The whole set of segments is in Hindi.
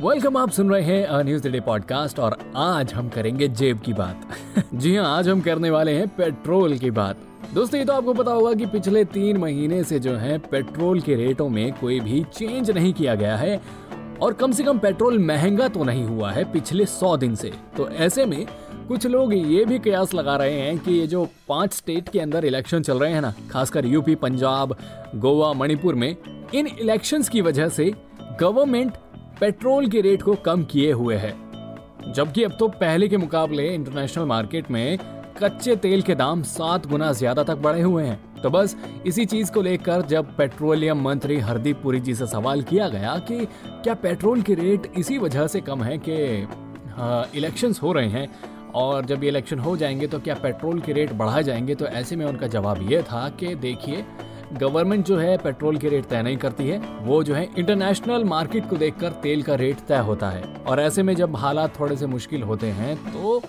वेलकम आप सुन रहे हैं न्यूज़ डे पॉडकास्ट और आज हम करेंगे जेब की बात। जी हाँ आज हम करने वाले हैं पेट्रोल की बात। दोस्तों, ये तो आपको पता होगा कि पिछले तीन महीने से जो है, पेट्रोल के रेटों में कोई भी चेंज नहीं किया गया है। और कम से कम पेट्रोल महँगा तो नहीं हुआ है पिछले सौ दिन से। तो ऐसे में कुछ लोग ये भी कयास लगा रहे हैं कि ये जो पाँच स्टेट के अंदर इलेक्शन चल रहे हैं ना, खासकर यूपी, पंजाब, गोवा, मणिपुर में, इन इलेक्शंस की वजह से गवर्नमेंट पेट्रोल के रेट को कम किए हुए है। जबकि अब तो पहले के मुकाबले इंटरनेशनल मार्केट में कच्चे तेल के दाम सात गुना ज़्यादा तक बढ़े हुए हैं। तो बस इसी चीज़ को लेकर जब पेट्रोलियम मंत्री हरदीप पुरी जी से सवाल किया गया कि क्या पेट्रोल की रेट इसी वजह से कम है कि इलेक्शंस हो रहे हैं और जब ये इलेक्शन हो जाएँगे तो क्या पेट्रोल के रेट बढ़ाए जाएँगे? तो ऐसे में उनका जवाब ये था कि देखिए, गवर्नमेंट जो है पेट्रोल के रेट तय नहीं करती है, वो जो है इंटरनेशनल मार्केट को देखकर तेल का रेट तय होता है। और ऐसे में जब हालात थोड़े से मुश्किल होते हैं तो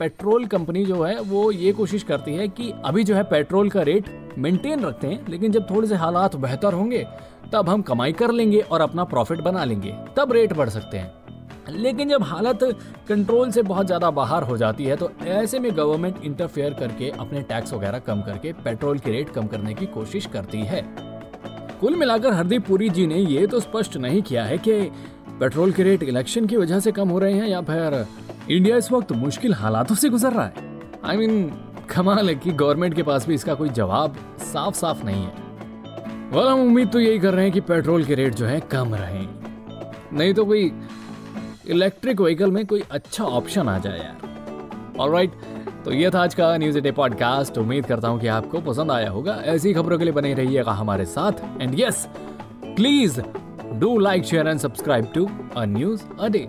पेट्रोल कंपनी जो है, वो ये कोशिश करती है कि अभी जो है पेट्रोल का रेट मेंटेन रखते हैं, लेकिन जब थोड़े से हालात बेहतर होंगे, तब हम कमाई कर लेंगे और अपना प्रॉफिट बना लेंगे, तब रेट बढ़ सकते हैं। लेकिन जब हालत कंट्रोल से बहुत ज़्यादा बाहर हो जाती है तो ऐसे में गवर्नमेंट इंटरफेयर करके अपने टैक्स वगैरह कम करके पेट्रोल के रेट कम करने की कोशिश करती है। कुल मिलाकर हरदीप पुरी जी ने ये तो स्पष्ट नहीं किया है कि पेट्रोल के रेट इलेक्शन की वजह से कम हो रहे हैं या फिर इंडिया इस वक्त मुश्किल हालातों से गुजर रहा है। आई I मीन mean, कमाल है कि गवर्नमेंट के पास भी इसका कोई जवाब साफ़ साफ़ नहीं है। Well, हम उम्मीद तो यही कर रहे हैं कि पेट्रोल के रेट जो है कम रहे। नहीं तो कोई इलेक्ट्रिक व्हीकल में कोई अच्छा ऑप्शन आ जाए यार। ऑलराइट तो ये था आज का न्यूज़ डे पॉडकास्ट उम्मीद करता हूँ कि आपको पसंद आया होगा। ऐसी खबरों के लिए बने रहिएगा हमारे साथ। And yes please do like share and subscribe to a news a day